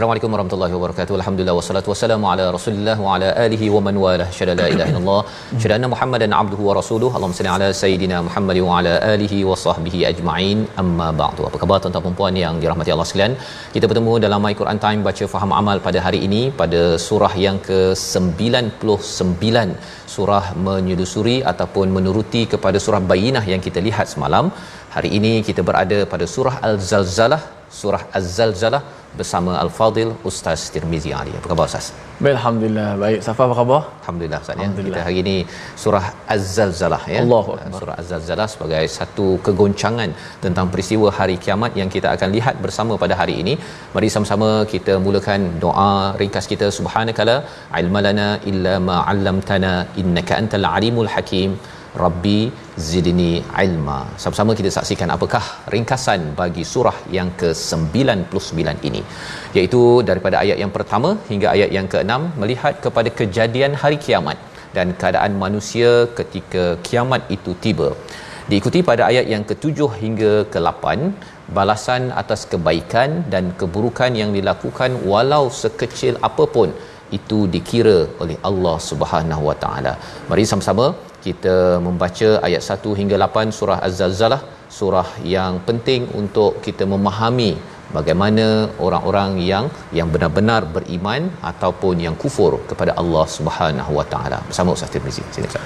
Assalamualaikum warahmatullahi wabarakatuh. Alhamdulillah wassalatu wassalamu ala Rasulillah wa ala alihi wa man walah. Syada la ilaha illallah. Syada anna Muhammadan abduhu wa rasuluhu. Allahumma salli ala sayidina Muhammad wa ala alihi wa sahbihi ajma'in. Amma ba'du. Apa khabar tuan-tuan dan puan yang dirahmati Allah sekalian? Kita bertemu dalam My Quran Time baca faham amal pada hari ini pada surah yang ke-99 surah menyelusuri ataupun menuruti kepada surah Bayyinah yang kita lihat semalam. Hari ini kita berada pada surah Al-Zalzalah, surah Az-Zalzalah bersama Al-Fadil Ustaz Tirmizi Ali. Apa khabar Ustaz? Baik, Alhamdulillah. Baik, Safa apa khabar? Alhamdulillah Ustaz ya. Alhamdulillah. Kita hari ini surah Az-Zalzalah ya. Allahu Akbar. Surah Az-Zalzalah sebagai satu kegoncangan tentang peristiwa hari kiamat yang kita akan lihat bersama pada hari ini. Mari sama-sama kita mulakan doa ringkas kita subhanakala ilmalana illa ma 'allamtana innaka antal alimul hakim. Rabbi zidni ilma. Sama-sama kita saksikan apakah ringkasan bagi surah yang ke-99 ini. Iaitu daripada ayat yang pertama hingga ayat yang ke-6 melihat kepada kejadian hari kiamat dan keadaan manusia ketika kiamat itu tiba. Diikuti pada ayat yang ke-7 hingga ke-8 balasan atas kebaikan dan keburukan yang dilakukan walau sekecil apapun itu dikira oleh Allah Subhanahu Wa Taala. Mari sama-sama kita membaca ayat 1 hingga 8 surah Az-Zalzalah, surah yang penting untuk kita memahami bagaimana orang-orang yang yang benar-benar beriman ataupun yang kufur kepada Allah Subhanahu Wa Taala. Bersama Ustaz Tirmizi. Sini Ustaz.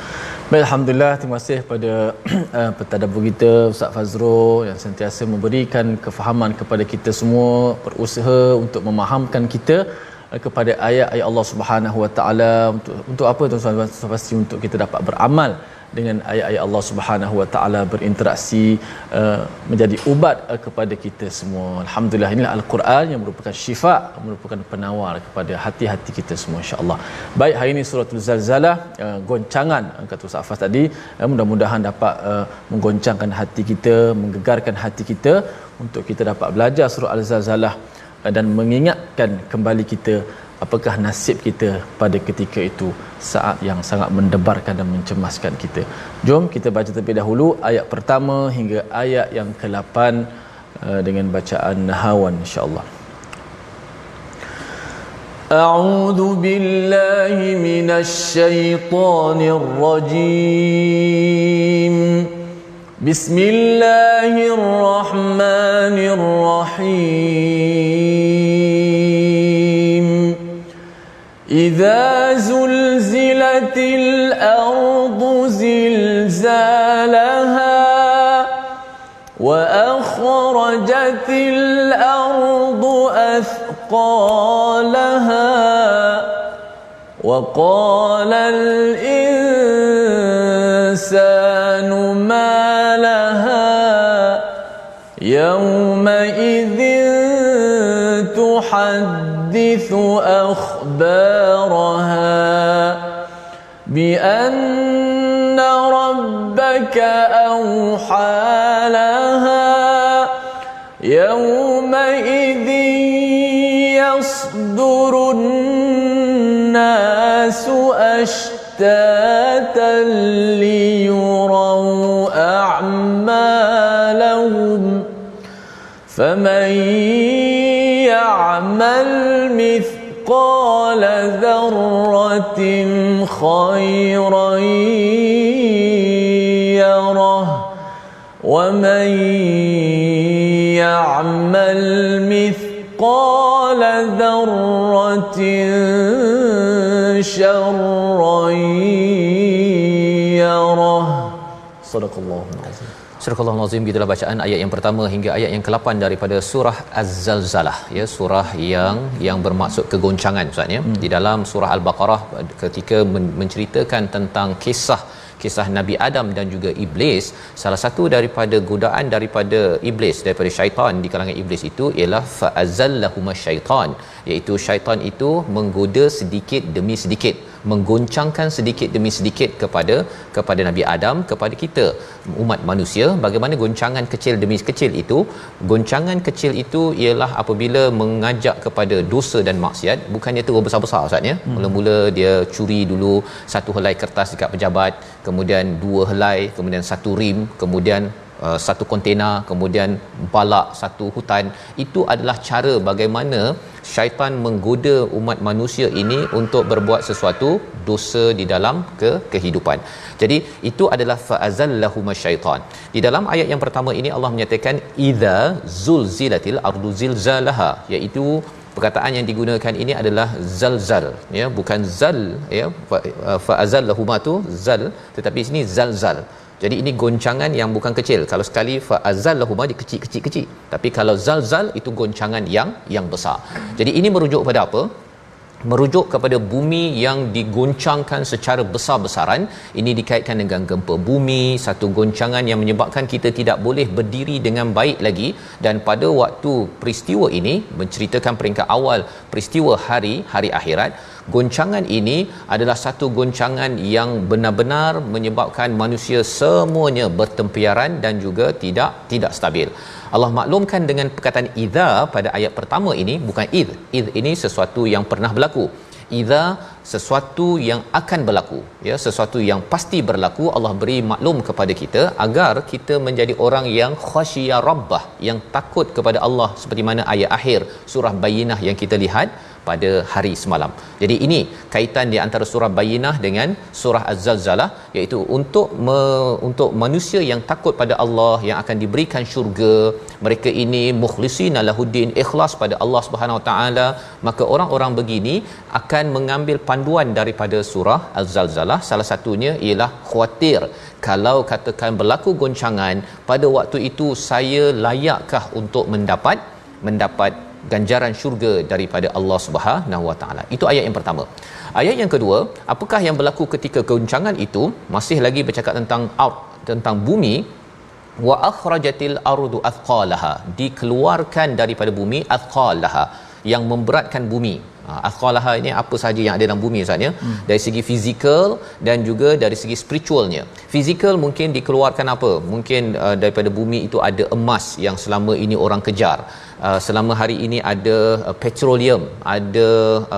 Baik, Alhamdulillah. Terima kasih kepada uh, pentadabbur kita Ustaz Fazrul yang sentiasa memberikan kefahaman kepada kita semua, berusaha untuk memahamkan kita kepada ayat-ayat Allah Subhanahu Wa Taala untuk untuk apa tuan-tuan pasti untuk kita dapat beramal dengan ayat-ayat Allah Subhanahu Wa Taala berinteraksi uh, menjadi ubat uh, kepada kita semua. Alhamdulillah inilah al-Quran yang merupakan syifa, merupakan penawar kepada hati-hati kita semua insya-Allah. Baik, hari ini suratul Zalzalah uh, goncangan uh, kata Ustaz Afas tadi, uh, mudah-mudahan dapat uh, menggoncangkan hati kita, menggegarkan hati kita untuk kita dapat belajar surah Al-Zalzalah dan mengingatkan kembali kita apakah nasib kita pada ketika itu saat yang sangat mendebarkan dan mencemaskan kita. Jom kita baca terlebih dahulu ayat pertama hingga ayat yang ke-8 uh, dengan bacaan Nahawan insya-Allah. أعوذ بالله من الشيطان الرجيم بسم الله الرحمن الرحيم إذا زلزلت الأرض زلزالها وأخرجت الأرض أثقالها وقال الإنسان ما لها يومئذ تحدث أخبارها بأن ربك أوحى لها يومئذ يصدر الناس أشتاتا ليروا أعمالهم فمن يعمل مثقال ذرة خيرا يره ومن يعمل مثقال ذرة شرا يره صدق الله العظيم. Surah Al-Azim gitulah bacaan ayat yang pertama hingga ayat yang ke-8 daripada surah Az-Zalzalah. Ya surah yang yang bermaksud kegoncangan Ustaz ya. Hmm. di dalam surah Al-Baqarah ketika men- menceritakan tentang kisah kisah Nabi Adam dan juga iblis salah satu daripada godaan daripada iblis daripada syaitan di kalangan iblis itu ialah fa'azallahuma syaitan. Iaitu syaitan itu menggoda sedikit demi sedikit menggoncangkan sedikit demi sedikit kepada kepada Nabi Adam kepada kita umat manusia. Bagaimana goncangan kecil demi kecil itu? Goncangan kecil itu ialah apabila mengajak kepada dosa dan maksiat. Bukannya terus besar-besar ustaz ya? Hmm. mula-mula dia curi dulu satu helai kertas dekat pejabat kemudian dua helai kemudian satu rim kemudian Uh, satu kontena kemudian balak satu hutan itu adalah cara bagaimana syaitan menggoda umat manusia ini untuk berbuat sesuatu dosa di dalam ke kehidupan. Jadi itu adalah fa'azallahum syaitan. Di dalam ayat yang pertama ini Allah menyatakan idza zulzilatil ardu zilzalaha iaitu perkataan yang digunakan ini adalah zalzal ya bukan zal ya fa'azallahuma tu zal tetapi sini zalzal jadi ini goncangan yang bukan kecil. Kalau sekali fa azallahuma dia kecil-kecil-kecil. Tapi kalau zalzal itu goncangan yang yang besar. Jadi ini merujuk pada apa? merujuk kepada bumi yang digoncangkan secara besar-besaran ini dikaitkan dengan gempa bumi satu goncangan yang menyebabkan kita tidak boleh berdiri dengan baik lagi dan pada waktu peristiwa ini menceritakan peringkat awal peristiwa hari hari akhirat goncangan ini adalah satu goncangan yang benar-benar menyebabkan manusia semuanya bertempiaran dan juga tidak tidak stabil. Allah maklumkan dengan perkataan idza pada ayat pertama ini bukan id id ini sesuatu yang pernah berlaku. Idza sesuatu yang akan berlaku. Ya sesuatu yang pasti berlaku. Allah beri maklum kepada kita agar kita menjadi orang yang khasyia rabbah yang takut kepada Allah seperti mana ayat akhir surah bayyinah yang kita lihat pada hari semalam. Jadi ini kaitan di antara surah Bayyinah dengan surah Az-Zalzalah iaitu untuk me, untuk manusia yang takut pada Allah yang akan diberikan syurga, mereka ini mukhlisina lahuddin ikhlas pada Allah Subhanahu Wa Taala, maka orang-orang begini akan mengambil panduan daripada surah Az-Zalzalah salah satunya ialah khawatir kalau katakan berlaku goncangan pada waktu itu saya layakkah untuk mendapat mendapat ganjaran syurga daripada Allah Subhanahu Wa Taala. Itu ayat yang pertama. Ayat yang kedua, apakah yang berlaku ketika goncangan itu? Masih lagi bercakap tentang out tentang bumi wa akhrajatil ardu athqalaha dikeluarkan daripada bumi athqalaha yang memberatkan bumi Ha, Athqalaha ini apa sahaja yang ada dalam bumi Ustaz ya. Hmm. Dari segi fizikal dan juga dari segi spiritualnya. Fizikal mungkin dikeluarkan apa? Mungkin uh, daripada bumi itu ada emas yang selama ini orang kejar. Uh, selama hari ini ada uh, petroleum, ada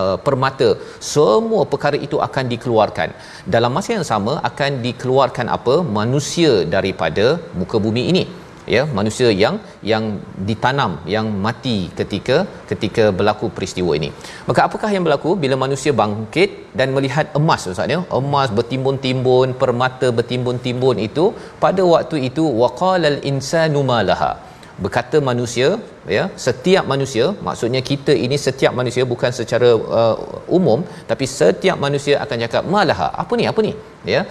uh, permata. Semua perkara itu akan dikeluarkan. Dalam masa yang sama akan dikeluarkan apa? Manusia daripada muka bumi ini ya manusia yang yang ditanam yang mati ketika ketika berlaku peristiwa ini. Maka apakah yang berlaku bila manusia bangkit dan melihat emas ustaz ya? Emas bertimbun-timbun permata bertimbun-timbun itu pada waktu itu waqalal insanu malaha berkata manusia ya setiap manusia maksudnya kita ini setiap manusia bukan secara uh, umum tapi setiap manusia akan cakap malaha apa ni? Apa ni? Ya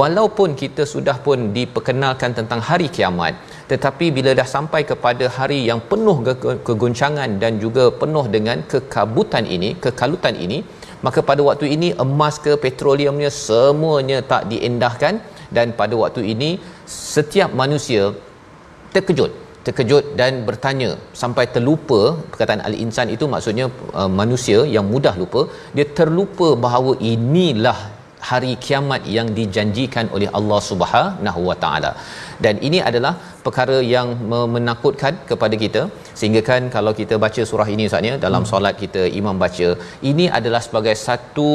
walaupun kita sudah pun diperkenalkan tentang hari kiamat tetapi bila dah sampai kepada hari yang penuh ke- kegoncangan dan juga penuh dengan kekabutan ini kekalutan ini maka pada waktu ini emas ke petroleumnya semuanya tak diendahkan dan pada waktu ini setiap manusia terkejut terkejut dan bertanya sampai terlupa. Perkataan al-insan itu maksudnya uh, manusia yang mudah lupa dia terlupa bahawa inilah hari kiamat yang dijanjikan oleh Allah Subhanahu Wa Taala. Dan ini adalah perkara yang menakutkan kepada kita sehingga kan kalau kita baca surah ini Ustaz ya dalam hmm. solat kita imam baca ini adalah sebagai satu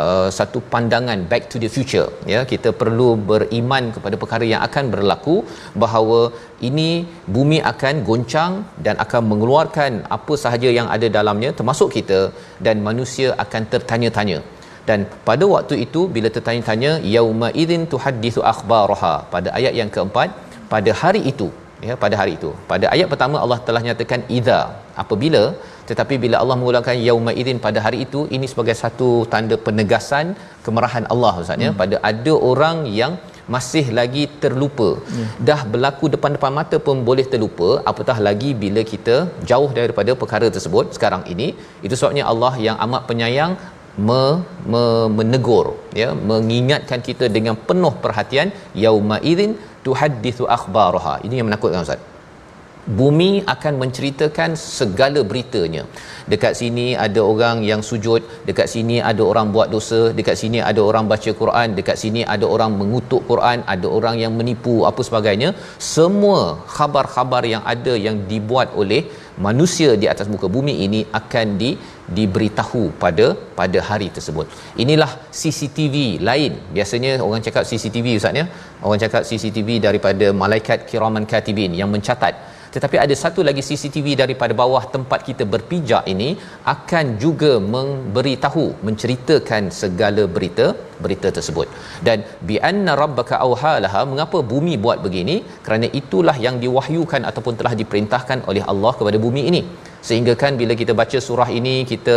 uh, satu pandangan back to the future ya kita perlu beriman kepada perkara yang akan berlaku bahawa ini bumi akan goncang dan akan mengeluarkan apa sahaja yang ada dalamnya termasuk kita dan manusia akan tertanya-tanya dan pada waktu itu bila tertanya-tanya yauma idzin tuhaddithu akhbaraha pada ayat yang keempat pada hari itu ya pada hari itu pada ayat pertama Allah telah nyatakan idza apabila tetapi bila Allah mengulangkan yauma idzin pada hari itu ini sebagai satu tanda penegasan kemarahan Allah ustaz ya hmm. pada ada orang yang masih lagi terlupa ya. dah berlaku depan-depan mata pun boleh terlupa apatah lagi bila kita jauh daripada perkara tersebut sekarang ini itu sebabnya Allah yang amat penyayang me, me, menegur ya mengingatkan kita dengan penuh perhatian yauma idzin tuhaddithu akhbaraha ini yang menakutkan ustaz. Bumi akan menceritakan segala beritanya. Dekat sini ada orang yang sujud dekat sini ada orang buat dosa dekat sini ada orang baca Quran dekat sini ada orang mengutuk Quran ada orang yang menipu apa sebagainya. Semua khabar-khabar yang ada yang dibuat oleh manusia di atas muka bumi ini akan di diberitahu pada pada hari tersebut. Inilah CCTV lain. Biasanya orang cakap CCTV ustaz ya. Orang cakap CCTV daripada malaikat kiraman katibin yang mencatat tetapi ada satu lagi CCTV daripada bawah tempat kita berpijak ini akan juga memberitahu menceritakan segala berita berita tersebut. Dan bi anna rabbaka auhalaha mengapa bumi buat begini? Kerana itulah yang diwahyukan ataupun telah diperintahkan oleh Allah kepada bumi ini. Sehingga kan bila kita baca surah ini kita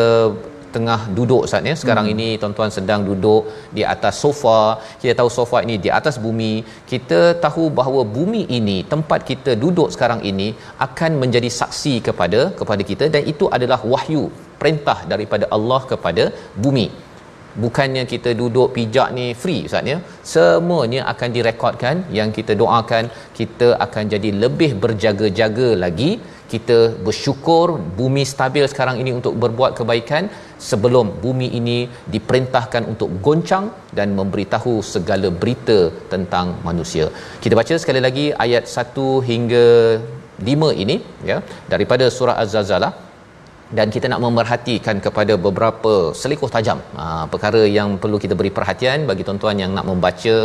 tengah duduk saat ya. Sekarang hmm. ini tuan-tuan sedang duduk di atas sofa. Kita tahu sofa ini di atas bumi. Kita tahu bahawa bumi ini tempat kita duduk sekarang ini akan menjadi saksi kepada kepada kita. Dan itu adalah wahyu perintah daripada Allah kepada bumi bukannya kita duduk pijak ni free ustaz ya? Semuanya akan direkodkan yang kita doakan kita akan jadi lebih berjaga-jaga lagi. Kita bersyukur bumi stabil sekarang ini untuk berbuat kebaikan. Sebelum bumi ini diperintahkan untuk goncang dan memberitahu segala berita tentang manusia. Kita baca sekali lagi ayat 1 hingga 5 ini ya? Daripada surah Az-Zalzalah dan kita nak memerhatikan kepada beberapa selikuh tajam ha, perkara yang perlu kita beri perhatian bagi tuan-tuan yang nak membaca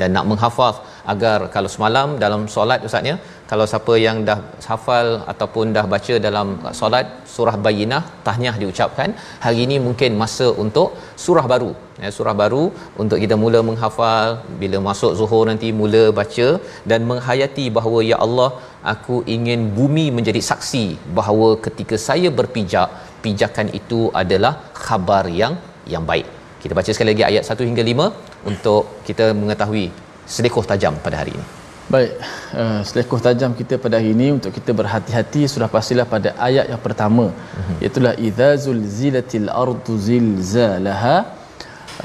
dan nak menghafaz agar kalau semalam dalam solat ustaznya kalau siapa yang dah hafal ataupun dah baca dalam solat surah bayinah tahniah diucapkan hari ini mungkin masa untuk surah baru. Ya surah baru untuk kita mula menghafal bila masuk zuhur nanti mula baca dan menghayati bahawa ya Allah aku ingin bumi menjadi saksi bahawa ketika saya berpijak pijakan itu adalah khabar yang yang baik. Kita baca sekali lagi ayat 1 hingga 5 untuk kita mengetahui sedekah tajam pada hari ini. Baik, uh, selekoh tajam kita pada hari ini untuk kita berhati-hati sudah pastilah pada ayat yang pertama. Uh-huh. iaitu idza zulzilatil ardu zilzalaha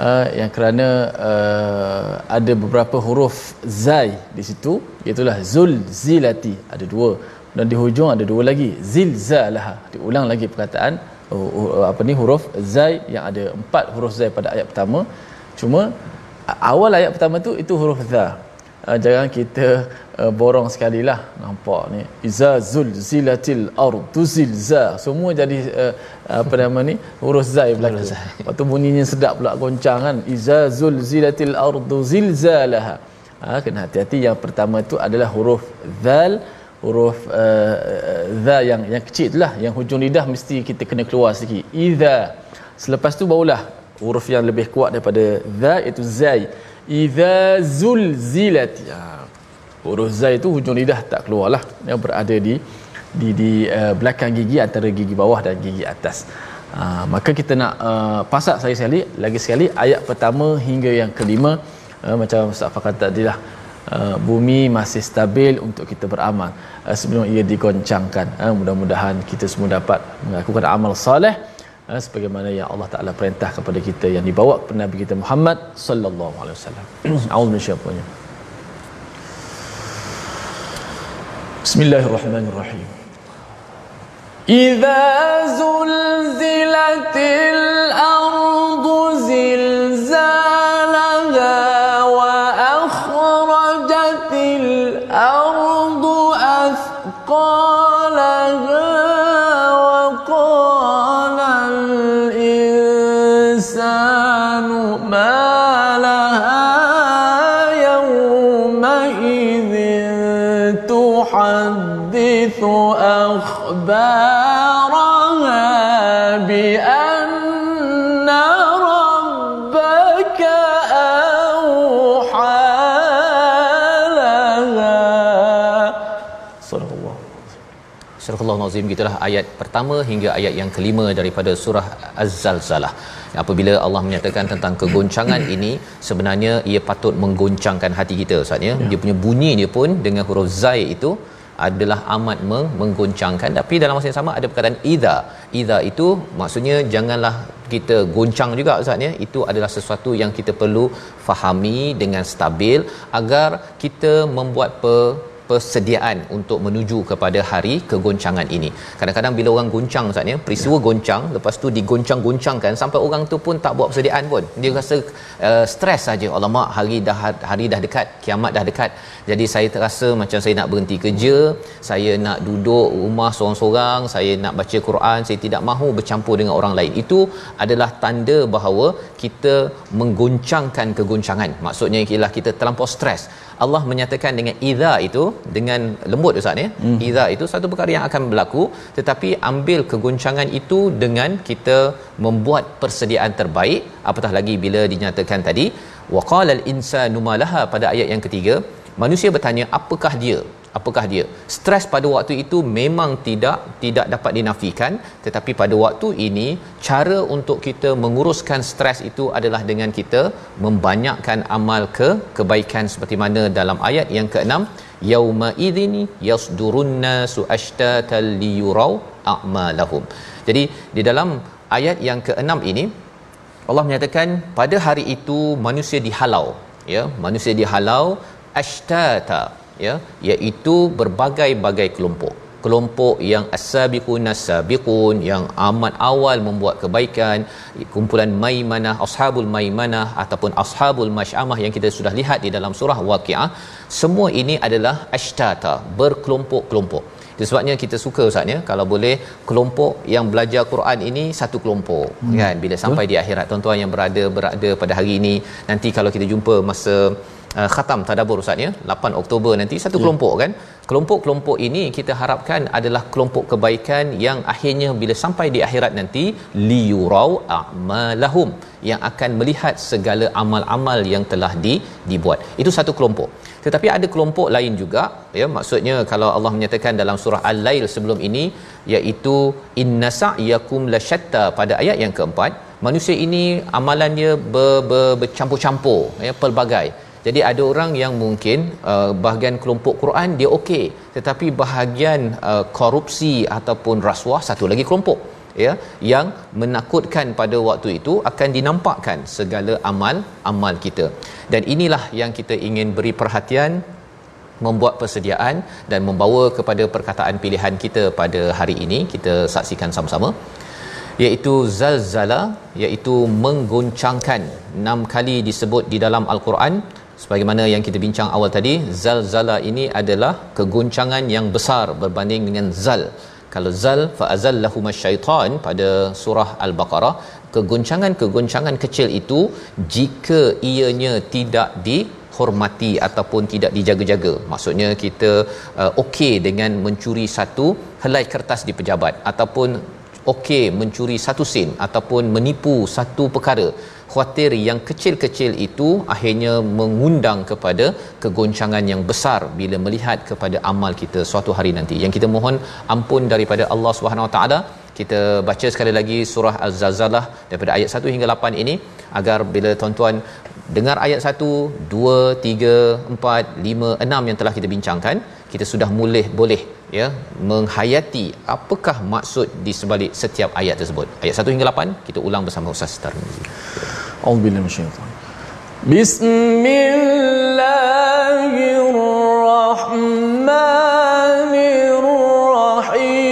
uh, yang kerana uh, ada beberapa huruf zai di situ. Iaitu zulzilati ada dua. Dan di hujung ada dua lagi zilzalaha. Diulang lagi perkataan uh, uh, apa ni huruf zai yang ada empat huruf zai pada ayat pertama. Cuma awal ayat pertama tu itu huruf za. Uh, jangan kita uh, borong sekali lah nampak ni. Iza zul zilatil ardu zilza. Semua jadi uh, apa nama ni? Huruf zai belaka waktu bunyinya sedap pula goncang kan? Iza zul zilatil ardu zilzalaha ha, kena hati-hati. Yang pertama tu adalah huruf zal. Huruf uh, za yang yang kecil itulah yang hujung lidah mesti kita kena keluar sikit. Iza. Selepas tu barulah huruf yang lebih kuat daripada za iaitu zai. Idza zulzilat. Ya. Huruf zai itu hujung lidah tak keluarlah. Yang berada di di di uh, belakang gigi antara gigi bawah dan gigi atas. Uh, maka kita nak uh, pasak saya sekali lagi sekali ayat pertama hingga yang kelima. Uh, macam Ustaz Fakar tadi lah. Uh, bumi masih stabil untuk kita beramal. Uh, sebelum ia digoncangkan. Uh, mudah-mudahan kita semua dapat melakukan amal soleh ha, sebagaimana yang Allah Taala perintah kepada kita yang dibawa kepada Nabi kita Muhammad sallallahu alaihi wasallam. Bisyaitanir Bismillahirrahmanirrahim. Idza zulzilatil ardu Surah Al-Azim gitulah ayat pertama hingga ayat yang kelima daripada surah Az-Zalzalah. Apabila Allah menyatakan tentang kegoncangan ini sebenarnya ia patut menggoncangkan hati kita Ustaz ya. Dia punya bunyi dia pun dengan huruf zai itu adalah amat meng- menggoncangkan tapi dalam masa yang sama ada perkataan idza. Idza itu maksudnya janganlah kita goncang juga Ustaz ya. Itu adalah sesuatu yang kita perlu fahami dengan stabil agar kita membuat pe persediaan untuk menuju kepada hari kegoncangan ini. Kadang-kadang bila orang goncang Ustaz ya, peristiwa goncang lepas tu digoncang-goncangkan sampai orang tu pun tak buat persediaan pun. Dia rasa uh, stres saja. Alamak hari dah hari dah dekat, kiamat dah dekat. Jadi saya terasa macam saya nak berhenti kerja, saya nak duduk rumah seorang-seorang, saya nak baca Quran, saya tidak mahu bercampur dengan orang lain. Itu adalah tanda bahawa kita menggoncangkan kegoncangan. Maksudnya ialah kita terlampau stres. Allah menyatakan dengan idza itu dengan lembut ustaz ya. Hmm. Idza itu satu perkara yang akan berlaku tetapi ambil kegoncangan itu dengan kita membuat persediaan terbaik apatah lagi bila dinyatakan tadi waqala al-insanu malaha pada ayat yang ketiga manusia bertanya apakah dia apakah dia? Stres pada waktu itu memang tidak tidak dapat dinafikan. Tetapi pada waktu ini cara untuk kita menguruskan stres itu adalah dengan kita membanyakkan amal ke kebaikan seperti mana dalam ayat yang ke-6 yauma idzini yasdurunna su'ashtatal liyurau a'malahum. Jadi di dalam ayat yang ke-6 ini Allah menyatakan pada hari itu manusia dihalau ya. Manusia dihalau ashtata ya iaitu berbagai-bagai kelompok. Kelompok yang as-sabiqun as-sabiqun yang amat awal membuat kebaikan kumpulan maimanah ashabul maimanah ataupun ashabul masyamah yang kita sudah lihat di dalam surah waqiah semua ini adalah ashtata berkelompok-kelompok. Itu sebabnya kita suka ustaz ya kalau boleh kelompok yang belajar Quran ini satu kelompok hmm. kan? Bila sampai di akhirat tuan-tuan yang berada berada pada hari ini nanti kalau kita jumpa masa uh, khatam tadabbur ustaz ya? 8 Oktober nanti. Satu yeah. kelompok kan? Kelompok-kelompok ini kita harapkan adalah kelompok kebaikan yang akhirnya bila sampai di akhirat nanti liyurau a'malahum yang akan melihat segala amal-amal yang telah di, dibuat. Itu satu kelompok. Tetapi ada kelompok lain juga ya? Maksudnya kalau Allah menyatakan dalam surah al-lail sebelum ini iaitu innasa yakum lasyatta pada ayat yang keempat manusia ini amalannya ber, ber, bercampur-campur ya? Pelbagai jadi ada orang yang mungkin uh, bahagian kelompok Quran dia okey tetapi bahagian uh, korupsi ataupun rasuah satu lagi kelompok ya yang menakutkan pada waktu itu akan dinampakkan segala amal amal kita. Dan inilah yang kita ingin beri perhatian membuat persediaan dan membawa kepada perkataan pilihan kita pada hari ini. Kita saksikan sama-sama. Iaitu zalzala iaitu menggoncangkan enam kali disebut di dalam al-Quran sebagaimana yang kita bincang awal tadi zalzala ini adalah kegoncangan yang besar berbanding dengan zal. Kalau zal fa azallahu masyaitan pada surah al-baqarah kegoncangan-kegoncangan kecil itu jika ianya tidak di hormati ataupun tidak dijaga-jaga. Maksudnya kita uh, okey dengan mencuri satu helai kertas di pejabat ataupun okey mencuri satu sen ataupun menipu satu perkara khawatir yang kecil-kecil itu akhirnya mengundang kepada kegoncangan yang besar bila melihat kepada amal kita suatu hari nanti. Yang kita mohon ampun daripada Allah Subhanahu Wa Taala. Kita baca sekali lagi surah Az-Zalzalah daripada ayat 1 hingga 8 ini agar bila tuan-tuan dengar ayat 1, 2, 3, 4, 5, 6 yang telah kita bincangkan kita sudah mula boleh ya menghayati apakah maksud di sebalik setiap ayat tersebut. Ayat 1 hingga 8 kita ulang bersama Ustaz Tarmizi Auzubillahi minasyaitan Bismillahirrahmanirrahim.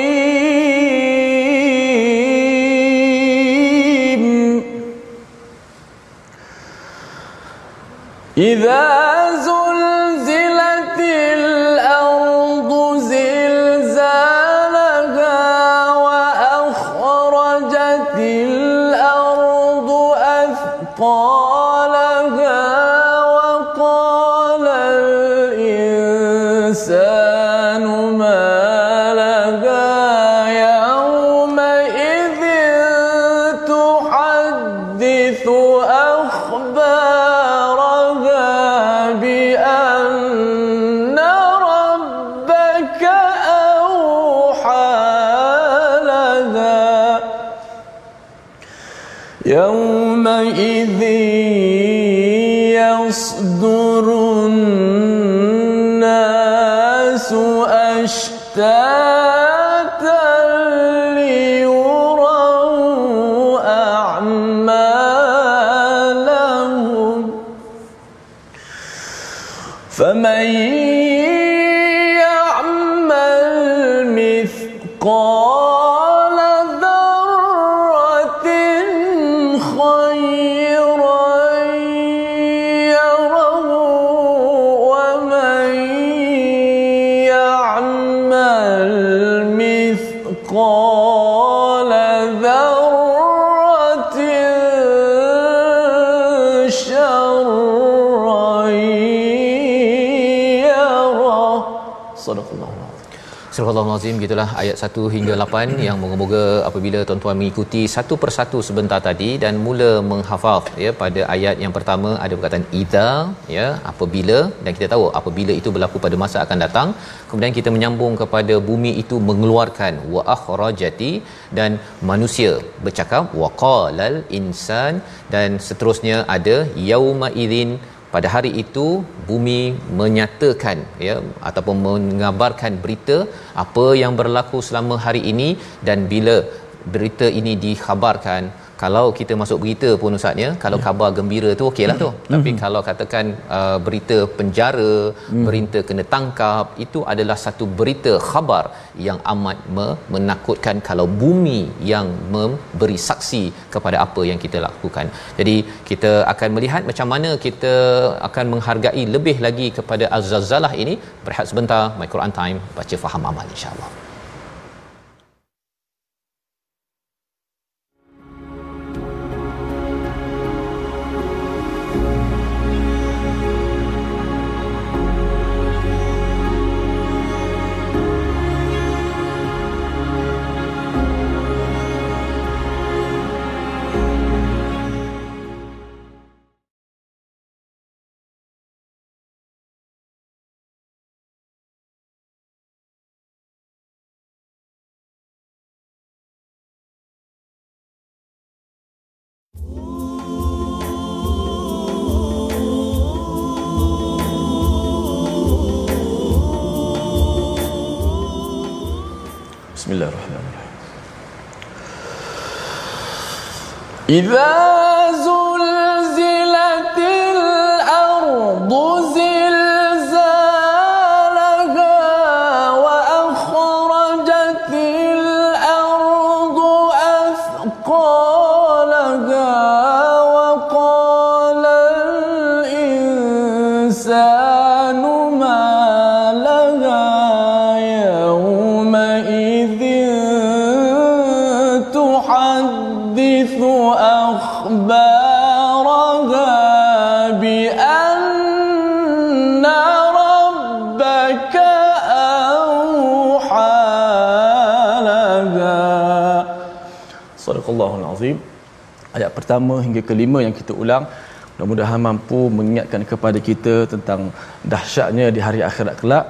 Idza Al-Azim gitulah. Ayat 1 hingga 8 yang moga-moga apabila tuan-tuan mengikuti satu persatu sebentar tadi dan mula menghafal ya pada ayat yang pertama ada perkataan idza ya apabila dan kita tahu apabila itu berlaku pada masa akan datang. Kemudian kita menyambung kepada bumi itu mengeluarkan wa akhrajati dan manusia bercakap waqalal insan dan seterusnya ada yauma idzin pada hari itu bumi menyatakan ya ataupun mengabarkan berita apa yang berlaku selama hari ini dan bila berita ini dikhabarkan kalau kita masuk berita pun ustaznya kalau Ya. khabar gembira tu okeylah tu. Tapi kalau katakan uh, berita penjara Hmm. berita kena tangkap itu adalah satu berita khabar yang amat me- menakutkan kalau bumi yang memberi saksi kepada apa yang kita lakukan. Jadi kita akan melihat macam mana kita akan menghargai lebih lagi kepada Az-Zalzalah ini. Berehat sebentar my Quran time baca faham amal insya-Allah إذا زلزلت Sadaqallahul Azim. Ayat pertama hingga kelima yang kita ulang. Mudah-mudahan mampu mengingatkan kepada kita tentang dahsyatnya di hari akhirat kelak.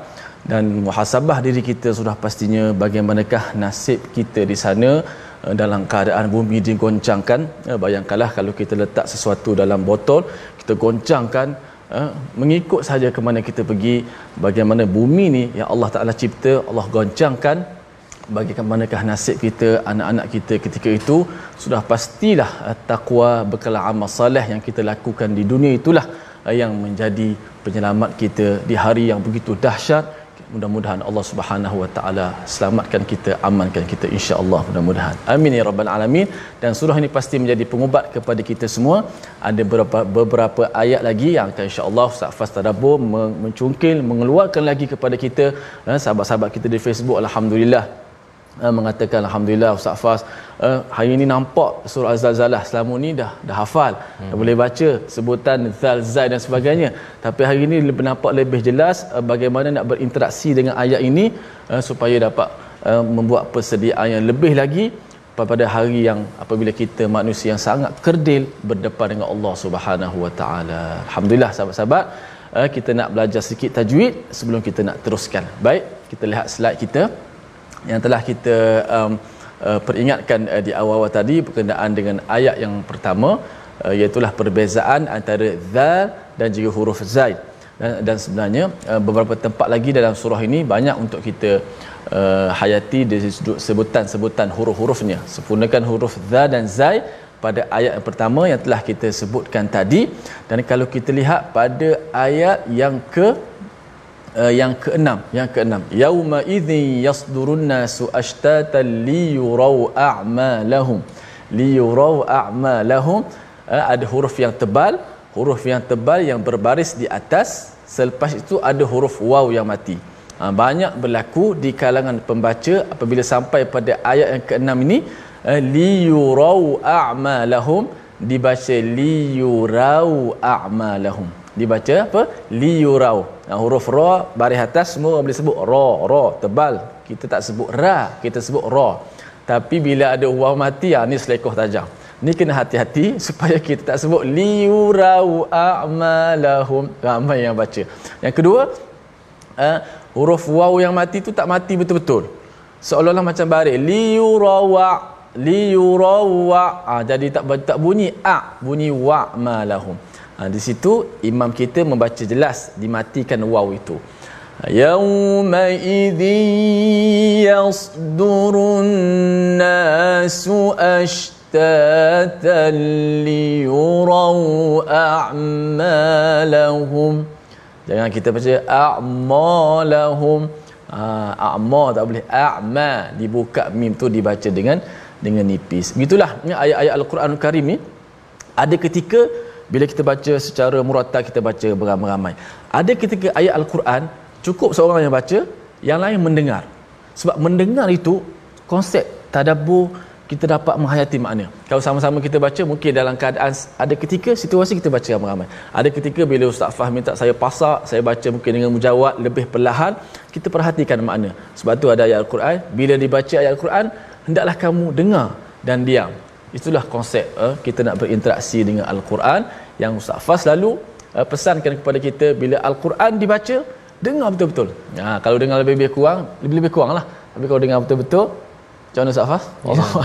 Dan muhasabah diri kita sudah pastinya bagaimanakah nasib kita di sana eh, dalam keadaan bumi digoncangkan. Eh, bayangkanlah kalau kita letak sesuatu dalam botol kita goncangkan eh, mengikut saja ke mana kita pergi bagaimana bumi ni yang Allah Taala cipta Allah goncangkan bagaimanakah nasib kita anak-anak kita ketika itu sudah pastilah eh, takwa bekal amal soleh yang kita lakukan di dunia itulah eh, yang menjadi penyelamat kita di hari yang begitu dahsyat. Mudah-mudahan Allah Subhanahu wa taala selamatkan kita amankan kita insya-Allah mudah-mudahan. Amin ya rabbal alamin. Dan surah ini pasti menjadi pengubat kepada kita semua. Ada beberapa beberapa ayat lagi yang akan insya-Allah Ustaz Fas tadabbur men- mencungkil mengeluarkan lagi kepada kita. Eh, sahabat-sahabat kita di Facebook alhamdulillah uh, mengatakan alhamdulillah Ustaz Fas uh, hari ini nampak surah Az-Zalzalah selama ni dah dah hafal hmm. dah boleh baca sebutan zalzal dan sebagainya tapi hari ini lebih nampak lebih jelas uh, bagaimana nak berinteraksi dengan ayat ini uh, supaya dapat uh, membuat persediaan yang lebih lagi pada hari yang apabila kita manusia yang sangat kerdil berdepan dengan Allah Subhanahu Wa Taala. Alhamdulillah sahabat-sahabat, uh, kita nak belajar sedikit tajwid sebelum kita nak teruskan. Baik, kita lihat slide kita yang telah kita um, uh, peringatkan uh, di awal-awal tadi berkenaan dengan ayat yang pertama uh, iaitu perbezaan antara zal dan juga huruf zaid. Dan, dan sebenarnya uh, beberapa tempat lagi dalam surah ini banyak untuk kita uh, hayati dari sebutan-sebutan huruf-hurufnya. Sempurnakan huruf za dan zai pada ayat yang pertama yang telah kita sebutkan tadi. Dan kalau kita lihat pada ayat yang ke uh, yang keenam yang keenam. Yauma idzin yasdurun nasu ashtatan liyurau a'malahum. Liyurau a'malahum. Uh, ada huruf yang tebal huruf yang tebal yang berbaris di atas. Selepas itu ada huruf waw yang mati. Ha, banyak berlaku di kalangan pembaca apabila sampai pada ayat yang keenam ini. Uh, liyurau a'malahum. Dibaca liyurau a'malahum dibaca apa? Liyurau. Nah, huruf ra baris atas semua boleh sebut ra ra tebal. Kita tak sebut ra kita sebut ra. Tapi bila ada waw mati ah ni selekoh tajam. Ni kena hati-hati supaya kita tak sebut liyurau a'malahum. Ramai yang baca. Yang kedua uh, huruf waw yang mati tu tak mati betul-betul. Seolah-olah macam baris. Liyurawa liyurawa ah jadi tak tak bunyi a bunyi wa malahum Ha, di situ imam kita membaca jelas dimatikan waw itu. Yauma idzi yasdurun nasu ashtatan liyurau a'malahum. Jangan kita baca a'malahum. Ha, a'ma tak boleh a'ma dibuka mim tu dibaca dengan dengan nipis. Begitulah ayat-ayat Al-Quran Karim ni ada ketika bila kita baca secara muratab kita baca beramai-ramai. Ada ketika ayat al-Quran cukup seorang yang baca yang lain mendengar. Sebab mendengar itu konsep tadabbur kita dapat menghayati makna. Kalau sama-sama kita baca mungkin dalam keadaan ada ketika situasi kita baca ramai-ramai. Ada ketika bila Ustaz Fah minta saya pasak saya baca mungkin dengan mujawad lebih perlahan kita perhatikan makna. Sebab tu ada ayat al-Quran. Bila dibaca ayat al-Quran hendaklah kamu dengar dan diam itulah konsep uh, kita nak berinteraksi dengan al-Quran yang Ustaz Fas selalu uh, pesankan kepada kita bila al-Quran dibaca dengar betul-betul. Ha kalau dengar lebih-lebih kurang, lebih-lebih kuranglah. Tapi kalau dengar betul-betul macam mana Ustaz Fas?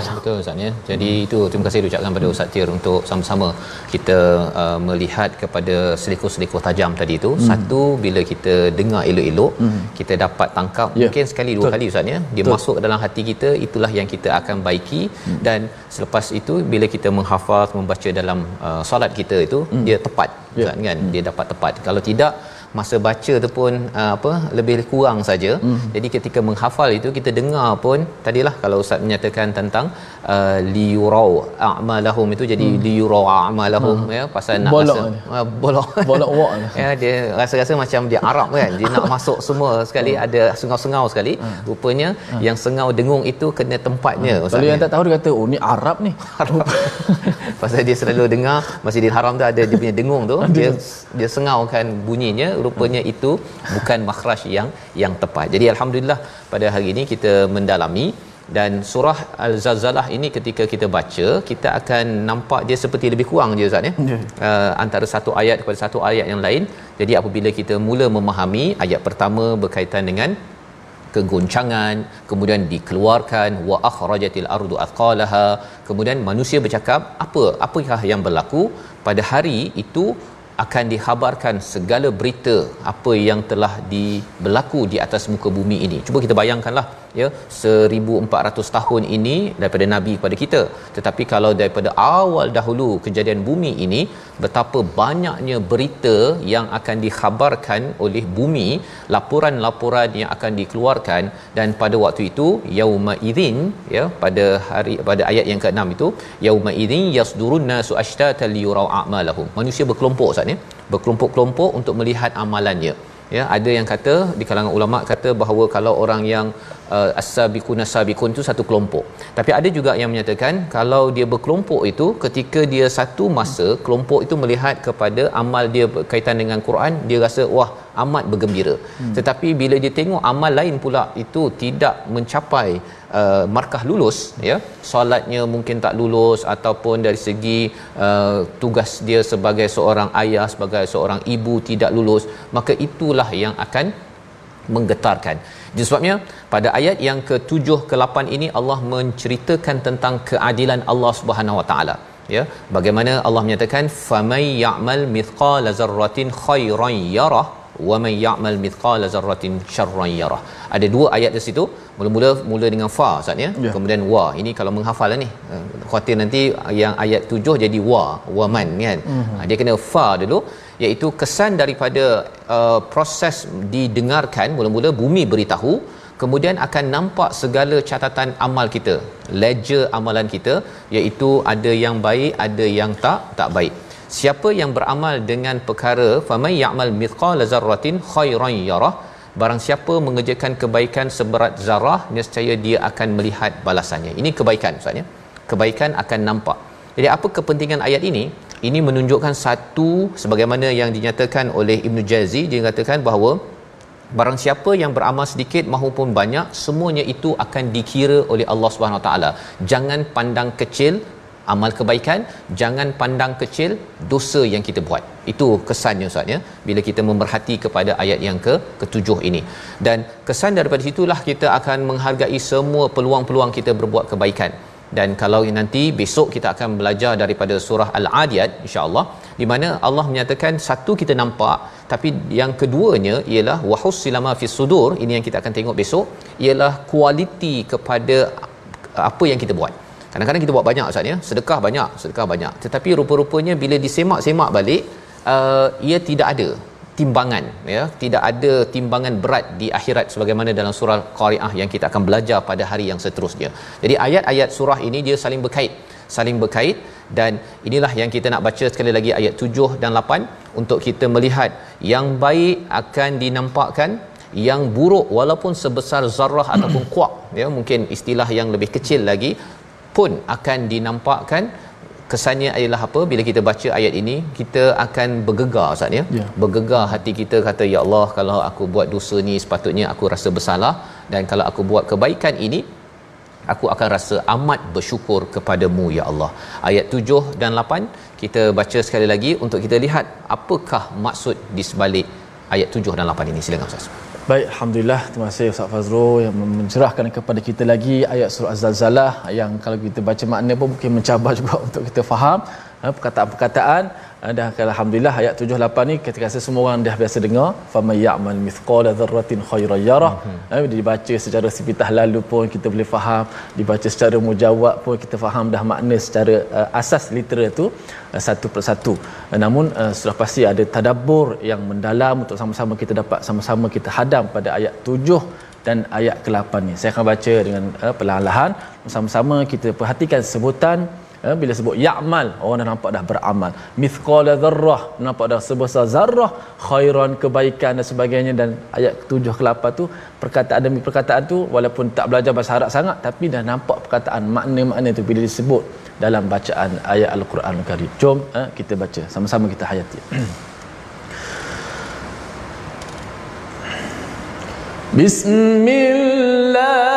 Ya, betul Ustaz ya. Jadi hmm. itu terima kasih ucapkan pada Ustaz Tir untuk sama-sama kita uh, melihat kepada selikur-selikur tajam tadi itu. Hmm. Satu bila kita dengar elok-elok, hmm. kita dapat tangkap ya. mungkin sekali dua betul. kali Ustaz ya. Dia betul. masuk ke dalam hati kita, itulah yang kita akan baiki hmm. dan selepas itu bila kita menghafaz membaca dalam uh, solat kita itu hmm. dia tepat ya. Ustaz kan? Hmm. Dia dapat tepat. Kalau tidak masa baca tu pun uh, apa lebih kurang saja. Mm. Jadi ketika menghafal itu kita dengar pun tadilah kalau ustaz menyatakan tentang uh, liyurau a'malahum itu jadi mm. liyurau a'malahum mm. ya pasal nak bolok rasa uh, bolok bolok wak ya dia rasa-rasa macam dia Arab kan dia nak masuk semua sekali mm. ada sengau-sengau sekali mm. rupanya mm. yang sengau dengung itu kena tempatnya mm. kalau yang tak tahu dia kata oh ni Arab ni Arab pasal dia selalu dengar Masjidil Haram tu ada dia punya dengung tu dia dia sengaukan bunyinya rupanya itu bukan makhraj yang yang tepat. Jadi alhamdulillah pada hari ini kita mendalami dan surah al-zalzalah ini ketika kita baca kita akan nampak dia seperti lebih kurang je Ustaz ya. Yeah. Uh, antara satu ayat kepada satu ayat yang lain. Jadi apabila kita mula memahami ayat pertama berkaitan dengan kegoncangan kemudian dikeluarkan wa akhrajatil ardu athqalaha kemudian manusia bercakap apa apakah yang berlaku pada hari itu akan dihabarkan segala berita apa yang telah berlaku di atas muka bumi ini. Cuba kita bayangkanlah ya 1400 tahun ini daripada nabi kepada kita. Tetapi kalau daripada awal dahulu kejadian bumi ini betapa banyaknya berita yang akan dikhabarkan oleh bumi, laporan-laporan yang akan dikeluarkan dan pada waktu itu yauma idzin ya pada hari pada ayat yang ke-6 itu yauma idzin yasdurun nasu ashtata liyurau a'malahum. Manusia berkelompok saat ni, berkelompok-kelompok untuk melihat amalannya ya ada yang kata di kalangan ulama kata bahawa kalau orang yang uh, as-sabiquna sabiqun itu satu kelompok tapi ada juga yang menyatakan kalau dia berkelompok itu ketika dia satu masa kelompok itu melihat kepada amal dia berkaitan dengan Quran dia rasa wah amat bergembira hmm. tetapi bila dia tengok amal lain pula itu tidak mencapai uh, markah lulus ya solatnya mungkin tak lulus ataupun dari segi uh, tugas dia sebagai seorang ayah sebagai seorang ibu tidak lulus maka itulah yang akan menggetarkan. Jadi sebabnya pada ayat yang ke-7 ke-8 ini Allah menceritakan tentang keadilan Allah Subhanahu Wa Taala. Ya, bagaimana Allah menyatakan famay ya'mal mithqala zarratin khairan yarah wa may ya'mal mithqala zarratin syarran yarah. Ada dua ayat di situ. Mula-mula mula dengan fa Ustaz ya. ya. Kemudian wa. Ini kalau menghafal lah ni. Eh, khuatir nanti yang ayat tujuh jadi wa, waman kan. Uh-huh. Dia kena fa dulu iaitu kesan daripada uh, proses didengarkan mula-mula bumi beritahu kemudian akan nampak segala catatan amal kita ledger amalan kita iaitu ada yang baik ada yang tak tak baik. Siapa yang beramal dengan perkara famay ya'mal mithqala zarratin khairan yarah barang siapa mengerjakan kebaikan seberat zarah nescaya dia akan melihat balasannya. Ini kebaikan ustaz ya. Kebaikan akan nampak. Jadi apa kepentingan ayat ini? Ini menunjukkan satu sebagaimana yang dinyatakan oleh Ibnu Jazi dia katakan bahawa barang siapa yang beramal sedikit maupun banyak semuanya itu akan dikira oleh Allah Subhanahu taala. Jangan pandang kecil amal kebaikan. Jangan pandang kecil dosa yang kita buat. Itu kesannya ustaz ya. Bila kita memerhati kepada ayat yang ke ketujuh ini. Dan kesan daripada situlah kita akan menghargai semua peluang-peluang kita berbuat kebaikan. Dan kalau nanti besok kita akan belajar daripada surah al-adiyat insyaallah di mana Allah menyatakan satu kita nampak tapi yang keduanya ialah wahussilama fis sudur. Ini yang kita akan tengok besok. Ialah kualiti kepada apa yang kita buat. Kadang-kadang kita buat banyak ustaz ya. Sedekah banyak sedekah banyak. Tetapi rupa-rupanya bila disemak-semak balik uh, ia tidak ada timbangan ya. Tidak ada timbangan berat di akhirat sebagaimana dalam surah qariah yang kita akan belajar pada hari yang seterusnya. Jadi ayat-ayat surah ini dia saling berkait saling berkait. Dan inilah yang kita nak baca sekali lagi ayat 7 dan 8 untuk kita melihat yang baik akan dinampakkan yang buruk walaupun sebesar zarrah ataupun kuak ya mungkin istilah yang lebih kecil lagi pun akan dinampakkan. Kesannya adalah apa? Bila kita baca ayat ini kita akan bergegar ustaz ya? Yeah. bergegar hati kita kata ya Allah kalau aku buat dosa ni sepatutnya aku rasa bersalah. Dan kalau aku buat kebaikan ini aku akan rasa amat bersyukur kepadamu ya Allah. Ayat 7 dan 8 kita baca sekali lagi untuk kita lihat apakah maksud di sebalik ayat 7 dan 8 ini. Silakan ustaz. Baik, Alhamdulillah. Terima kasih Ustaz Fazro yang mencerahkan kepada kita lagi ayat surah Az-Zalzalah. Yang kalau kita baca makna pun mungkin mencabar juga untuk kita faham perkataan-perkataan. Eh, dan alhamdulillah ayat 78 ni ketika rasa semua orang dah biasa dengar fama ya'mal mithqala dzarratin khairan yarah. Mm-hmm. eh, dibaca secara sipitah lalu pun kita boleh faham dibaca secara mujawab pun kita faham dah makna secara uh, asas literal tu uh, satu persatu. Uh, namun uh, sudah pasti ada tadabbur yang mendalam untuk sama-sama kita dapat sama-sama kita hadam pada ayat 7 dan ayat ke-8 ni. Saya akan baca dengan uh, perlahan-lahan. Sama-sama kita perhatikan sebutan eh, bila sebut ya'mal orang dah nampak dah beramal. Mithqala dzarrah nampak dah sebesar zarrah khairan kebaikan dan sebagainya. Dan ayat 7 ke 8 tu perkataan demi perkataan tu walaupun tak belajar bahasa Arab sangat tapi dah nampak perkataan makna-makna tu bila disebut dalam bacaan ayat al-Quran Al-Karim. Jom eh, kita baca. Sama-sama kita hayati. Bismillahirrahmanirrahim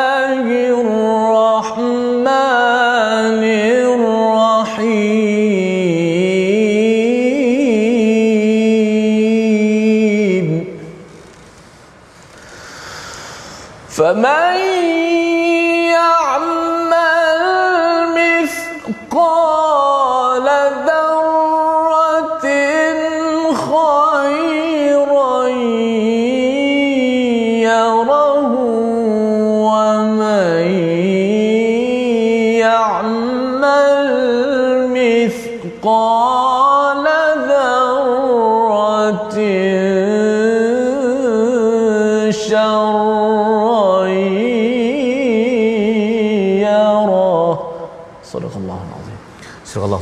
فمن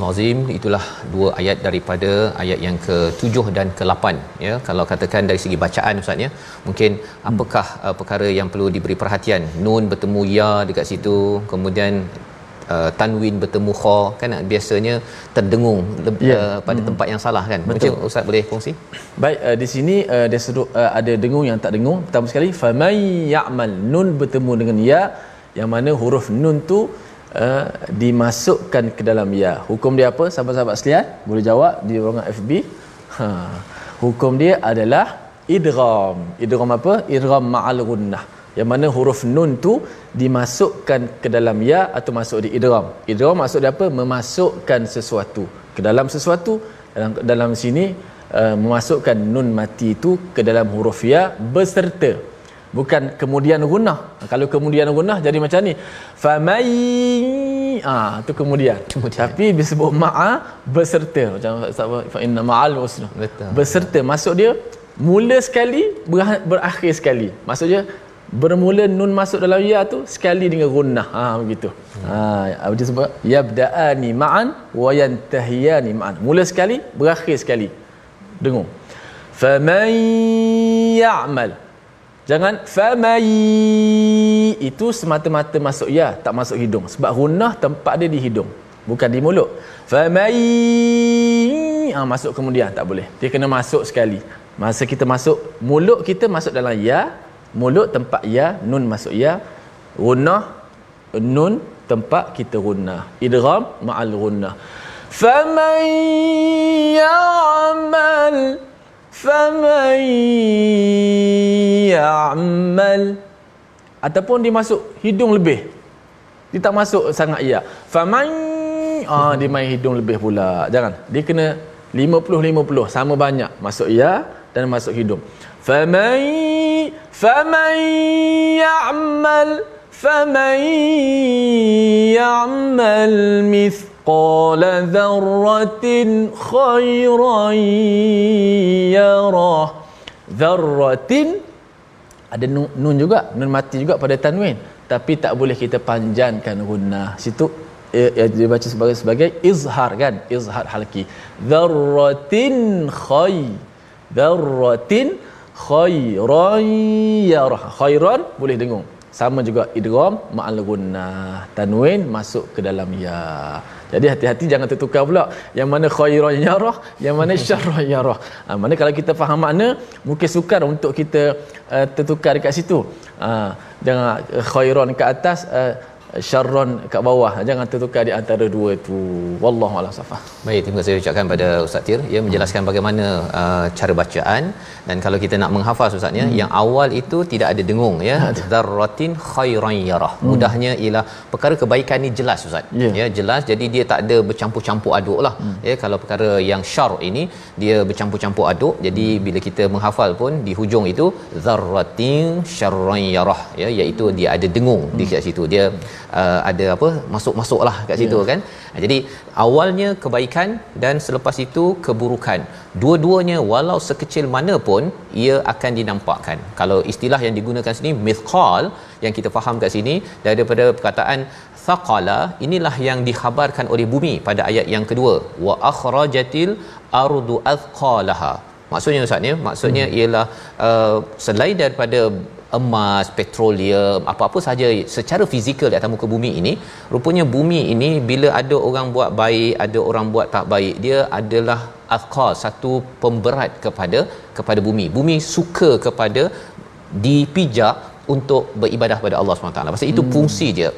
Surah Al-Azim itulah dua ayat daripada ayat yang ke-7 dan ke-8 ya kalau katakan dari segi bacaan ustaz ya mungkin apakah uh, perkara yang perlu diberi perhatian nun bertemu ya dekat situ kemudian uh, tanwin bertemu kha kan biasanya terdengung Ya. uh, pada tempat yang salah kan Betul. mungkin ustaz boleh kongsi Baik uh, di sini uh, dia seru, uh, ada dengung yang tak dengung. Pertama sekali famay ya'mal nun bertemu dengan ya yang mana huruf nun tu uh, dimasukkan ke dalam ya. Hukum dia apa? Sahabat-sahabat sekalian boleh jawab di ruangan FB. Ha. Hukum dia adalah idgham. Idgham apa? Idgham ma'al gunnah. Yang mana huruf nun tu dimasukkan ke dalam ya atau masuk di idgham. Idgham maksud dia apa? Memasukkan sesuatu ke dalam sesuatu. Dalam dalam sini uh, memasukkan nun mati itu ke dalam huruf ya beserta bukan kemudian gunnah kalau kemudian gunnah jadi macam ni. Famai ah tu kemudian. Kemudian. tapi disebut ma'a beserta macam Ustaz fa inna ma'al usra Betul. beserta maksud dia mula sekali ber- berakhir sekali. Maksudnya bermula nun masuk dalam ya tu sekali dengan gunnah. Ha begitu. Ha apa dia sebut? Yabda'ani ma'an wa yantahiyani ma'an. Mula sekali berakhir sekali. Dengung. Faman ya'mal jangan faman itu semata-mata masuk ya tak masuk hidung. Sebab gunnah tempat dia di hidung bukan di mulut. Faman ah masuk kemudian tak boleh. Dia kena masuk sekali. Masa kita masuk mulut kita masuk dalam ya mulut tempat ya nun masuk ya. Gunnah nun tempat kita gunnah idgham ma'al gunnah faman ya'mal faman ya'mal ataupun dia masuk hidung lebih. Dia tak masuk sangat ya. faman ah dia main hidung lebih pula. Jangan. Dia kena 50 50 sama banyak. Masuk ya dan masuk hidung. faman faman ya'mal faman ya'mal mithqala dharratin khairan yarah dharratin ada nun, juga nun mati juga pada tanwin. Tapi tak boleh kita panjangkan gunnah. Situ eh, eh, dia baca sebagai sebagai izhar kan? Izhar halki. dzarratin khay dzarratin khairan yarah khairan boleh dengung sama juga idgham ma'al gunnah tanwin masuk ke dalam ya. Jadi hati-hati jangan tertukar pula. Yang mana khairan yarah yang mana syarran yarah. Ha, mana kalau kita faham makna mungkin sukar untuk kita uh, tertukar dekat situ. Ha, jangan uh, khairan ke atas uh, syarran kat bawah jangan tertukar di antara dua itu wallahu a'lam safah Baik, terima kasih ucapkan pada Ustaz Tir ya menjelaskan bagaimana uh, cara bacaan dan kalau kita nak menghafaz Ustaz ya, yang awal itu tidak ada dengung ya. Dzarratin khairan yarah. Mudahnya ialah perkara kebaikan ni jelas Ustaz. Ya. ya jelas jadi dia tak ada bercampur-campur aduk lah. Ya kalau perkara yang syar ini dia bercampur-campur aduk. Jadi bila kita menghafal pun di hujung itu dzarratin syarran yarah ya iaitu dia ada dengung di kat situ. Dia uh, ada apa masuk-masuk lah kat situ kan. Ha, Jadi awalnya kebaikan dan selepas itu keburukan. Dua-duanya walau sekecil mana pun ia akan dinampakkan. Kalau istilah yang digunakan sini mithqal yang kita faham kat sini daripada perkataan thaqala inilah yang dikhabarkan oleh bumi pada ayat yang kedua wa akhrajatil ardu athqalaha. Maksudnya ustaz ya, maksudnya hmm. ialah uh, selain daripada emas, petroleum, apa-apa saja secara fizikal di atas muka bumi ini, rupanya bumi ini bila ada orang buat baik, ada orang buat tak baik, dia adalah athqal, satu pemberat kepada kepada bumi. Bumi suka kepada dipijak untuk beribadah pada Allah SWT. Pasal itu fungsi dia.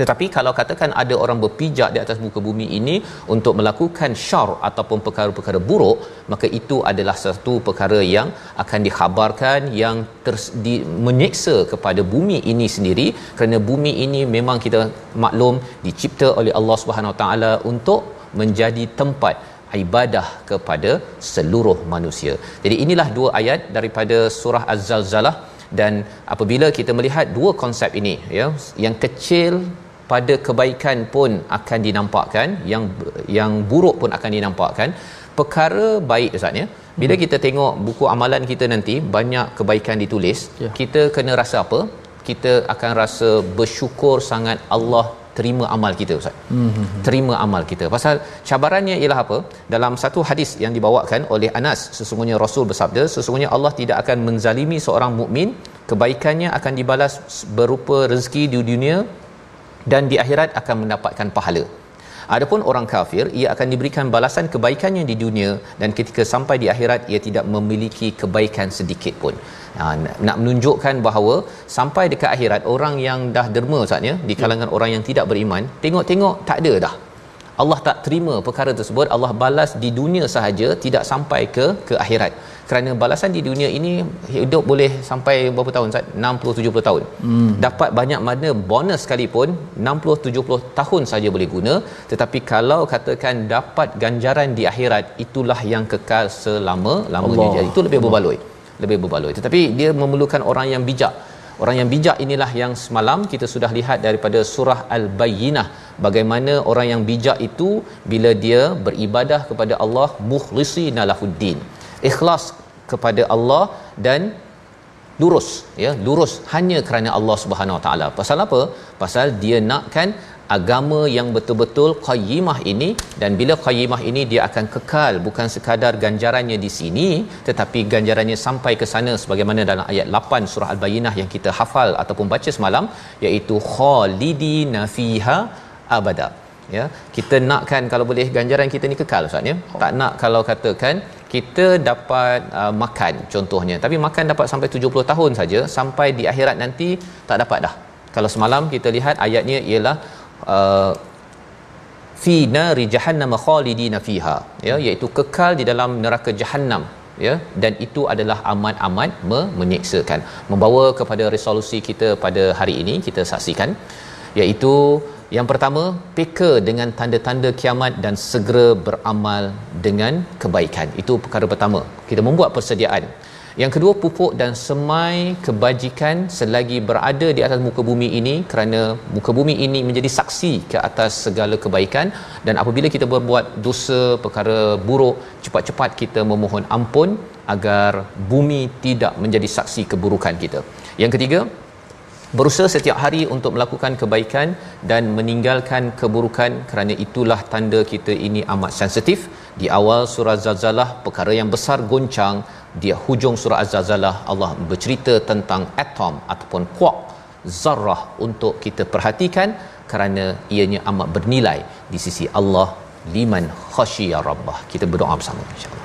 Tetapi kalau katakan ada orang berpijak di atas muka bumi ini untuk melakukan syar ataupun perkara-perkara buruk, maka itu adalah satu perkara yang akan dikhabarkan yang di, menyeksa kepada bumi ini sendiri kerana bumi ini memang kita maklum dicipta oleh Allah Subhanahu Taala untuk menjadi tempat ibadah kepada seluruh manusia. Jadi inilah dua ayat daripada surah Az-Zalzalah dan apabila kita melihat dua konsep ini ya yang kecil pada kebaikan pun akan dinampakkan yang yang buruk pun akan dinampakkan perkara baik ustaz ya bila kita tengok buku amalan kita nanti banyak kebaikan ditulis Ya. kita kena rasa apa kita akan rasa bersyukur sangat Allah terima amal kita ustaz. Mm-hmm. Terima amal kita. Pasal cabarannya ialah apa? Dalam satu hadis yang dibawakan oleh Anas, sesungguhnya Rasul bersabda, sesungguhnya Allah tidak akan menzalimi seorang mukmin, kebaikannya akan dibalas berupa rezeki di dunia dan di akhirat akan mendapatkan pahala. Adapun orang kafir ia akan diberikan balasan kebaikannya di dunia dan ketika sampai di akhirat ia tidak memiliki kebaikan sedikit pun. Ha, nak menunjukkan bahawa sampai dekat akhirat orang yang dah derma saatnya di kalangan orang yang tidak beriman tengok-tengok tak ada dah. Allah tak terima perkara tersebut Allah balas di dunia sahaja tidak sampai ke ke akhirat. Kerana balasan di dunia ini hidup boleh sampai berapa tahun Ustaz? 60 70 tahun. Hmm. dapat banyak mana bonus sekalipun 60 70 tahun saja boleh guna. Tetapi kalau katakan dapat ganjaran di akhirat itulah yang kekal selama lamanya jadi itu lebih berbaloi. Lebih berbaloi. Tetapi dia memerlukan orang yang bijak Orang yang bijak inilah yang semalam kita sudah lihat daripada surah Al-Bayyinah bagaimana orang yang bijak itu bila dia beribadah kepada Allah mukhlishina lahuddin. Ikhlas kepada Allah dan lurus ya lurus hanya kerana Allah Subhanahu Wa Taala. Pasal apa? Pasal dia nakkan agama yang betul-betul qayyimah ini dan bila qayyimah ini dia akan kekal bukan sekadar ganjarannya di sini tetapi ganjarannya sampai ke sana sebagaimana dalam ayat 8 surah al-bayyinah yang kita hafal ataupun baca semalam iaitu khalidina fiha abada ya kita nakkan kalau boleh ganjaran kita ni kekal ustaz ya tak nak kalau katakan kita dapat uh, makan contohnya. Tapi makan dapat sampai 70 tahun saja sampai di akhirat nanti tak dapat dah. Kalau semalam kita lihat ayatnya ialah uh, fi nari jahannam khalidina fiha ya iaitu kekal di dalam neraka jahanam ya. Dan itu adalah amat-amat menyeksakan membawa kepada resolusi kita pada hari ini kita saksikan iaitu yang pertama peka dengan tanda-tanda kiamat dan segera beramal dengan kebaikan. Itu perkara pertama. Kita membuat persediaan. Yang kedua pupuk dan semai kebajikan selagi berada di atas muka bumi ini kerana muka bumi ini menjadi saksi ke atas segala kebaikan. Dan apabila kita berbuat dosa perkara buruk cepat-cepat kita memohon ampun agar bumi tidak menjadi saksi keburukan kita. Yang ketiga berusaha setiap hari untuk melakukan kebaikan dan meninggalkan keburukan kerana itulah tanda kita ini amat sensitif. Di awal surah zalzalah perkara yang besar goncang di hujung surah az-zalzalah Allah bercerita tentang atom ataupun quark zarrah untuk kita perhatikan kerana ianya amat bernilai. Di sisi Allah liman khasyiya rabbah. Kita berdoa bersama insyaallah.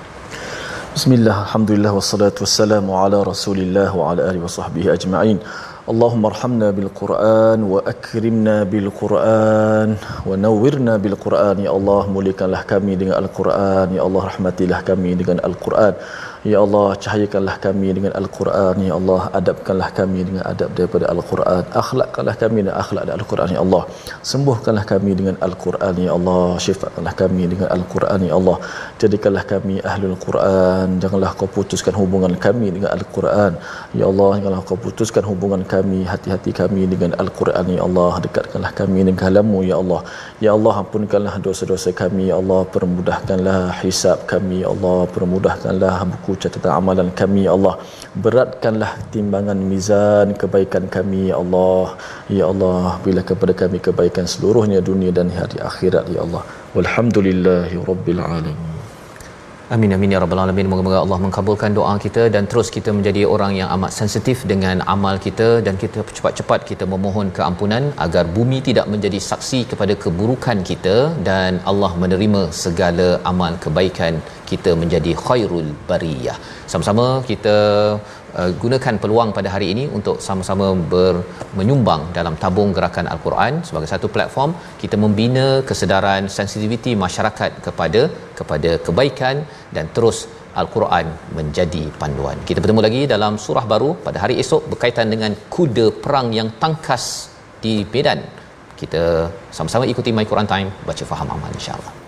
Bismillah, Alhamdulillah, wassalatu wassalamu ala rasulillah wa ala alihi wa sahbihi ajma'in. اللهم ارحمنا بالقرآن وأكرمنا بالقرآن ونورنا بالقرآن يا الله muliakanlah kami dengan Al-Quran ya Allah rahmatilah kami dengan Al-Quran Ya Allah, cahayakanlah kami dengan Al-Quran. Ya Allah, adabkanlah kami dengan adab daripada Al-Quran. Akhlakkanlah kami dengan akhlak dari Al-Quran. Ya Allah, sembuhkanlah kami dengan Al-Quran. Ya Allah, syifatkanlah kami dengan Al-Quran. Ya Allah, jadikanlah kami Ahlul Quran. Janganlah kau putuskan hubungan kami dengan Al-Quran. Ya Allah, janganlah kau putuskan hubungan kami, hati-hati kami dengan Al-Quran. Ya Allah, dekatkanlah kami dengan kalamu. Ya Allah, Ya Allah, ampunkanlah dosa-dosa kami. Ya Allah, permudahkanlah hisab kami. Ya Allah, permudahkanlah buku buku catatan amalan kami ya Allah. Beratkanlah timbangan mizan kebaikan kami ya Allah. Ya Allah bila kepada kami kebaikan seluruhnya dunia dan hari akhirat ya Allah. Walhamdulillahi rabbil alamin Amin amin ya rabbal alamin. Moga-moga Allah mengabulkan doa kita dan terus kita menjadi orang yang amat sensitif dengan amal kita dan kita cepat-cepat kita memohon keampunan agar bumi tidak menjadi saksi kepada keburukan kita dan Allah menerima segala amal kebaikan kita menjadi khairul bariyah. Sama-sama kita uh, gunakan peluang pada hari ini untuk sama-sama ber, menyumbang dalam tabung gerakan al-Quran sebagai satu platform kita membina kesedaran sensitiviti masyarakat kepada kepada kebaikan dan terus Al-Quran menjadi panduan. Kita bertemu lagi dalam surah baru pada hari esok berkaitan dengan kuda perang yang tangkas di Medan. Kita sama-sama ikuti My Quran Time baca faham amal insya-Allah.